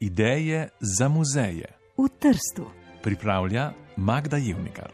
Ideje za muzeje v Trstu. pripravlja Magda Jevnikar.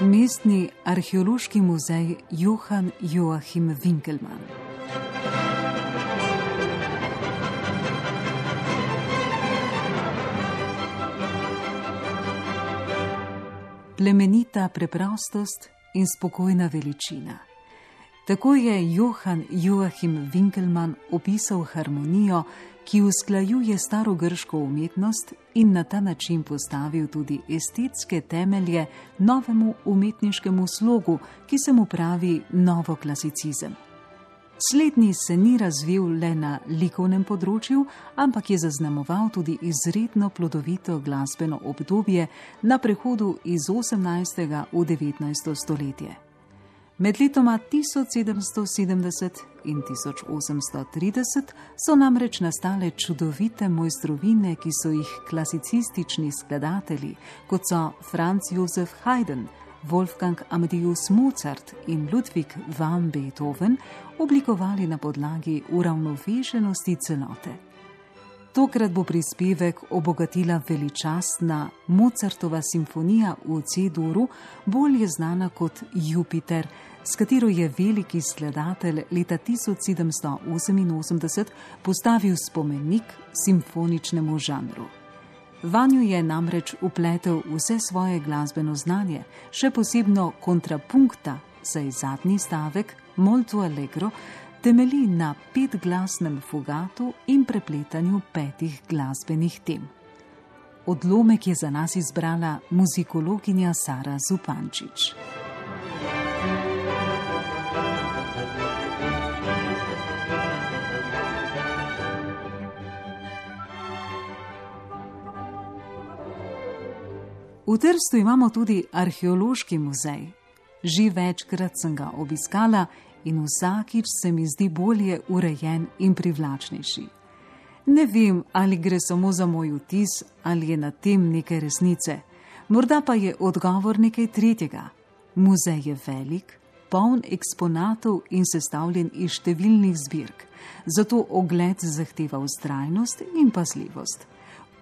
Mestni arheološki muzej Johann Joachim Winkelmann. Plemenita preprostost in spokojna veličina. Tako je Johann Joachim Winkelmann opisal harmonijo, ki usklajuje staro grško umetnost in na ta način postavil tudi estetske temelje novemu umetniškemu slogu, ki se mu pravi novoklasicizem. Slednji se ni razvil le na likovnem področju, ampak je zaznamoval tudi izredno plodovito glasbeno obdobje na prehodu iz 18. v 19. stoletje. Med letoma 1770 in 1830 so namreč nastale čudovite mojstrovine, ki so jih klasicistični skladatelji, kot so Franz Josef Haydn, Wolfgang Amadeus Mozart in Ludwig van Beethoven, oblikovali na podlagi uravnoveženosti celote. Tokrat bo prispevek obogatila veličastna Mozartova simfonija v C-duru, bolje znana kot Jupiter, s katero je veliki skladatelj leta 1788 postavil spomenik simfoničnemu žanru. Vanju je namreč upletel vse svoje glasbeno znanje, še posebno kontrapunkta, saj zadnji stavek, molto allegro, temelji na petglasnem fugatu in prepletanju petih glasbenih tem. Odlomek je za nas izbrala muzikologinja Sara Zupančič. V Trstu imamo tudi arheološki muzej. Že večkrat sem ga obiskala in vsakič se mi zdi bolje urejen in privlačnejši. Ne vem, ali gre samo za moj vtis ali je na tem nekaj resnice. Morda pa je odgovor nekaj tretjega. Muzej je velik, poln eksponatov in sestavljen iz številnih zbirk, zato ogled zahteva ustrajnost in pazljivost.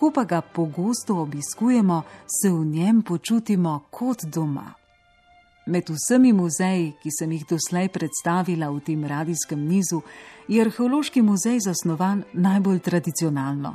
Ko pa ga pogosto obiskujemo, se v njem počutimo kot doma. Med vsemi muzeji, ki sem jih doslej predstavila v tem radijskem nizu, je arheološki muzej zasnovan najbolj tradicionalno.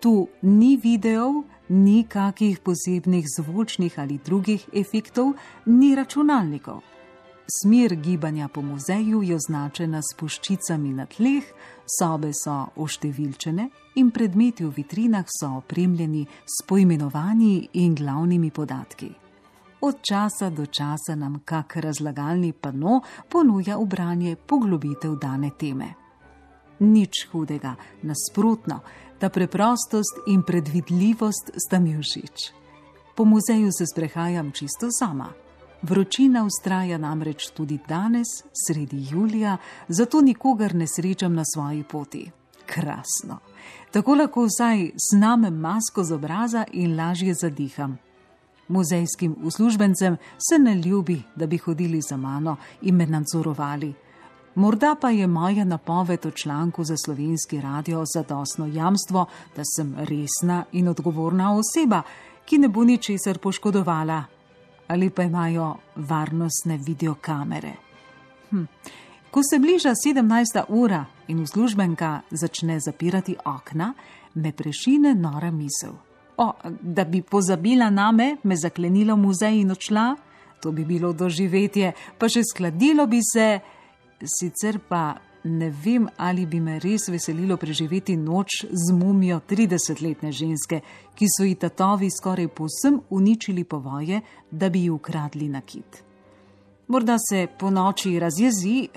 Tu ni videov, ni kakih posebnih zvočnih ali drugih efektov, ni računalnikov. Smer gibanja po muzeju je označena s puščicami na tleh, sobe so oštevilčene in predmeti v vitrinah so opremljeni s poimenovanji in glavnimi podatki. Od časa do časa nam kak razlagalni pano ponuja ubranje poglobitev dane teme. Nič hudega, nasprotno, ta preprostost in predvidljivost sta mi všeč. Po muzeju se sprehajam čisto sama. Vročina ustraja namreč tudi danes, sredi julija, zato nikogar ne srečam na svoji poti. Krasno. Tako lahko vsaj snamem masko z obraza in lažje zadiham. Muzejskim uslužbencem se ne ljubi, da bi hodili za mano in me nadzorovali. Morda pa je moja napoved o članku za slovenski radio zadostno jamstvo, da sem resna in odgovorna oseba, ki ne bo ničesar poškodovala ali pa imajo varnostne videokamere. Hm. Ko se bliža 17. ura in uslužbenka začne zapirati okna, me prešine nora misel. O, da bi pozabila name, me zaklenila v muzej in odšla, to bi bilo doživetje, pa še skladilo bi se, sicer pa ne vem, ali bi me res veselilo preživeti noč z mumijo 30-letne ženske, ki so ji tatovi skoraj povsem uničili povoje, da bi ji ukradli nakit. Morda se po noči razjezi,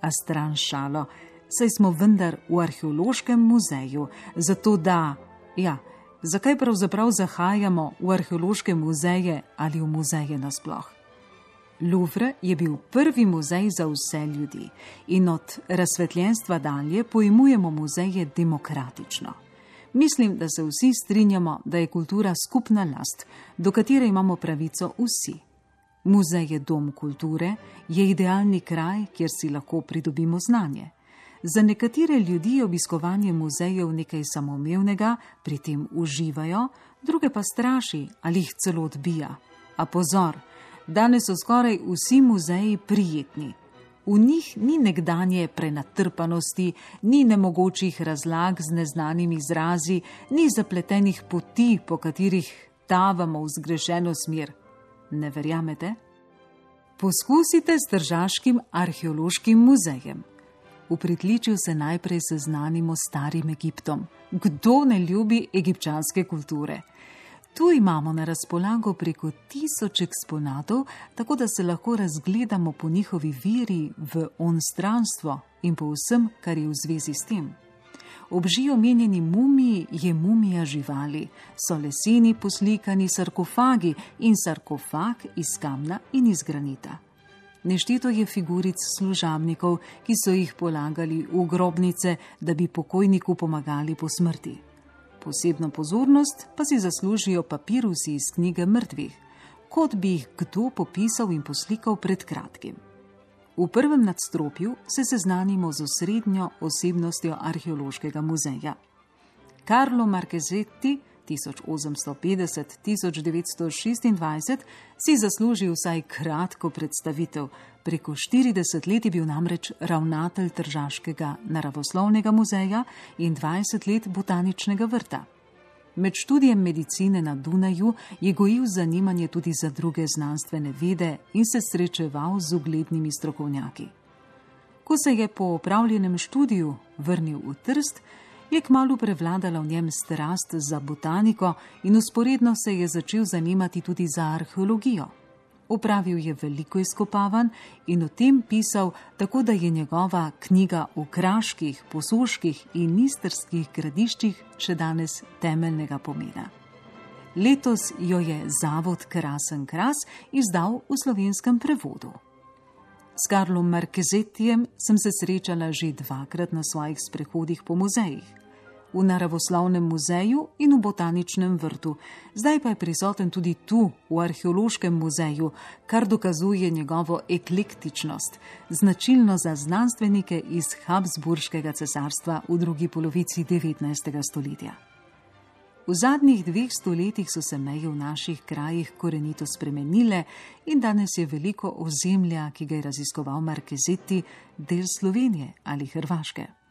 a stran šalo, saj smo vendar v arheološkem muzeju, zato da, ja, zakaj pravzaprav zahajamo v arheološke muzeje ali v muzeje nasploh? Louvre je bil prvi muzej za vse ljudi in od razsvetljenstva dalje pojmujemo muzeje demokratično. Mislim, da se vsi strinjamo, da je kultura skupna last, do katere imamo pravico vsi. Muzej je dom kulture, je idealni kraj, kjer si lahko pridobimo znanje. Za nekatere ljudi je obiskovanje muzejev nekaj samoumevnega, pri tem uživajo, druge pa straši ali jih celo odbija. A pozor, danes so skoraj vsi muzeji prijetni. V njih ni nekdanje prenatrpanosti, ni nemogočih razlag z neznanimi izrazi, ni zapletenih poti, po katerih tavamo v zgrešeno smer. Ne verjamete? Poskusite s Tržaškim arheološkim muzejem. V pritličju se najprej seznanimo s starim Egiptom. Kdo ne ljubi egipčanske kulture? Tu imamo na razpolago preko tisoč eksponatov, tako da se lahko razgledamo po njihovi veri v onstranstvo in po vsem, kar je v zvezi s tem. Obži omenjeni mumiji je mumija živali, so leseni poslikani sarkofagi in sarkofag iz kamna in iz granita. Neštito je figuric služabnikov, ki so jih polagali v grobnice, da bi pokojniku pomagali po smrti. Posebno pozornost pa si zaslužijo papirusi iz knjige mrtvih, kot bi jih kdo popisal in poslikal pred kratkim. V prvem nadstropju se seznanimo z osrednjo osebnostjo arheološkega muzeja. Karlo Marquezetti 1850-1926 si zasluži vsaj kratko predstavitev. Preko 40 let je bil namreč ravnatelj Tržaškega naravoslovnega muzeja in 20 let botaničnega vrta. Med študijem medicine na Dunaju je gojil zanimanje tudi za druge znanstvene vede in se srečeval z uglednimi strokovnjaki. Ko se je po opravljenem študiju vrnil v Trst, je kmalo prevladala v njem strast za botaniko in usporedno se je začel zanimati tudi za arheologijo. Upravil je veliko izkopavanj in o tem pisal, tako da je njegova knjiga o kraških, posoških in nistrskih gradiščih še danes temeljnega pomena. Letos jo je Zavod Krasen Kras izdal v slovenskem prevodu. S Karlom Markezetijem sem se srečala že dvakrat na svojih sprehodih po muzejih v naravoslovnem muzeju in v botaničnem vrtu. Zdaj pa je prisoten tudi tu, v arheološkem muzeju, kar dokazuje njegovo eklektičnost, značilno za znanstvenike iz Habsburškega cesarstva v drugi polovici 19. stoletja. V zadnjih dveh stoletjih so se meje v naših krajih korenito spremenile in danes je veliko ozemlja, ki ga je raziskoval Markezeti, del Slovenije ali Hrvaške.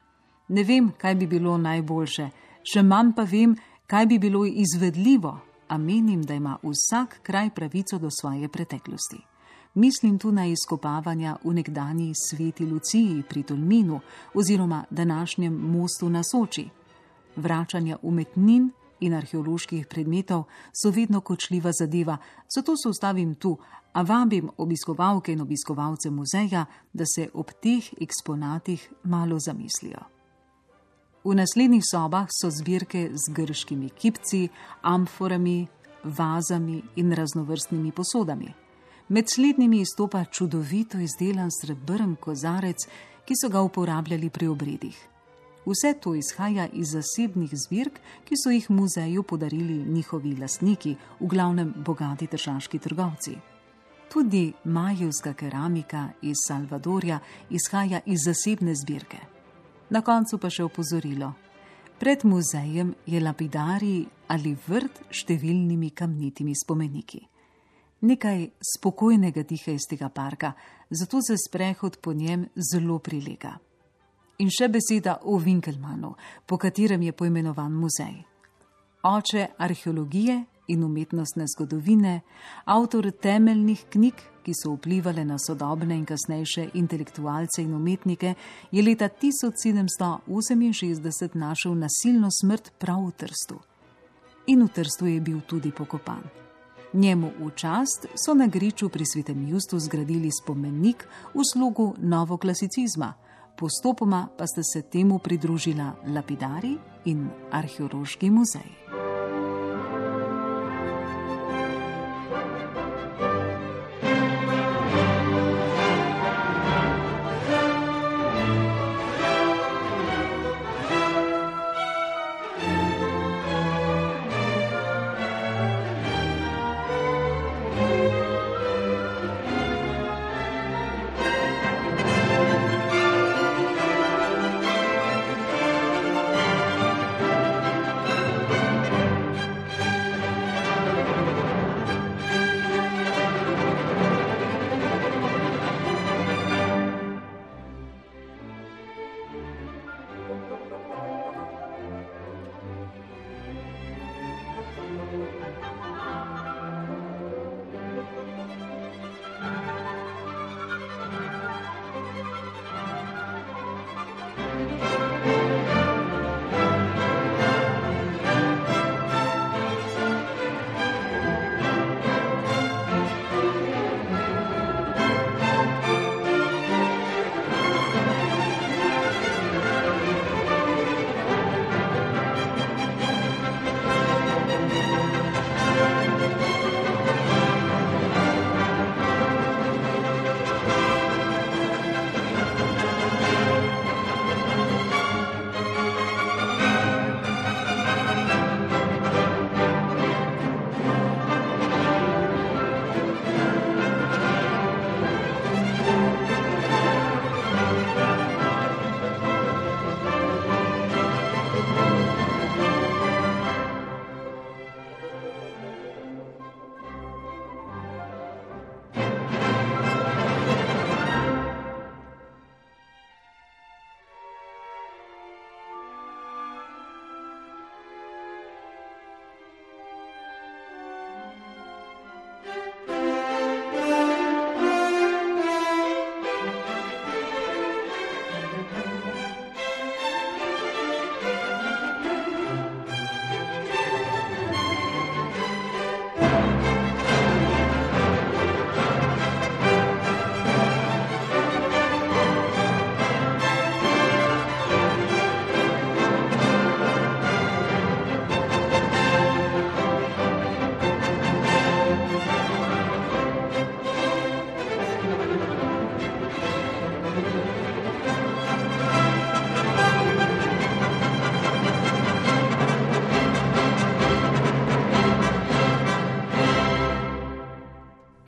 Ne vem, kaj bi bilo najboljše, še manj pa vem, kaj bi bilo izvedljivo, a menim, da ima vsak kraj pravico do svoje preteklosti. Mislim tu na izkopavanja v nekdani sveti Luciji pri Tolminu oziroma današnjem mostu na Soči. Vračanja umetnin in arheoloških predmetov so vedno kočljiva zadeva, zato se ustavim tu, a vabim obiskovalke in obiskovalce muzeja, da se ob teh eksponatih malo zamislijo. V naslednjih sobah so zbirke z grškimi kipci, amforami, vazami in raznovrstnimi posodami. Med slednjimi izstopa čudovito izdelan srebrn kozarec, ki so ga uporabljali pri obredih. Vse to izhaja iz zasebnih zbirk, ki so jih muzeju podarili njihovi lastniki, v glavnem bogati državski trgovci. Tudi majevska keramika iz Salvadorja izhaja iz zasebne zbirke. Na koncu pa še opozorilo. Pred muzejem je lapidarij ali vrt s številnimi kamnitimi spomeniki. Nekaj spokojnega diha iz tega parka, zato se sprehod po njem zelo prilega. In še beseda o Winkelmanu, po katerem je poimenovan muzej. Oče arheologije in umetnostne zgodovine, avtor temeljnih knjig, ki so vplivali na sodobne in kasnejše intelektualce in umetnike, je leta 1768 našel nasilno smrt prav v Trstu. In v Trstu je bil tudi pokopan. Njemu v čast so na griču pri svetem Justu zgradili spomenik v slogu novoklasicizma, postopoma pa sta se temu pridružila lapidari in arheološki muzej.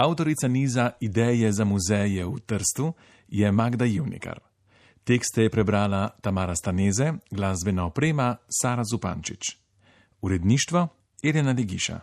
Avtorica niza Ideje za muzeje v Trstu je Magda Jivnikar. Tekste je prebrala Tamara Staneze, glasbena oprema Sara Zupančič. Uredništvo Irena Legiša.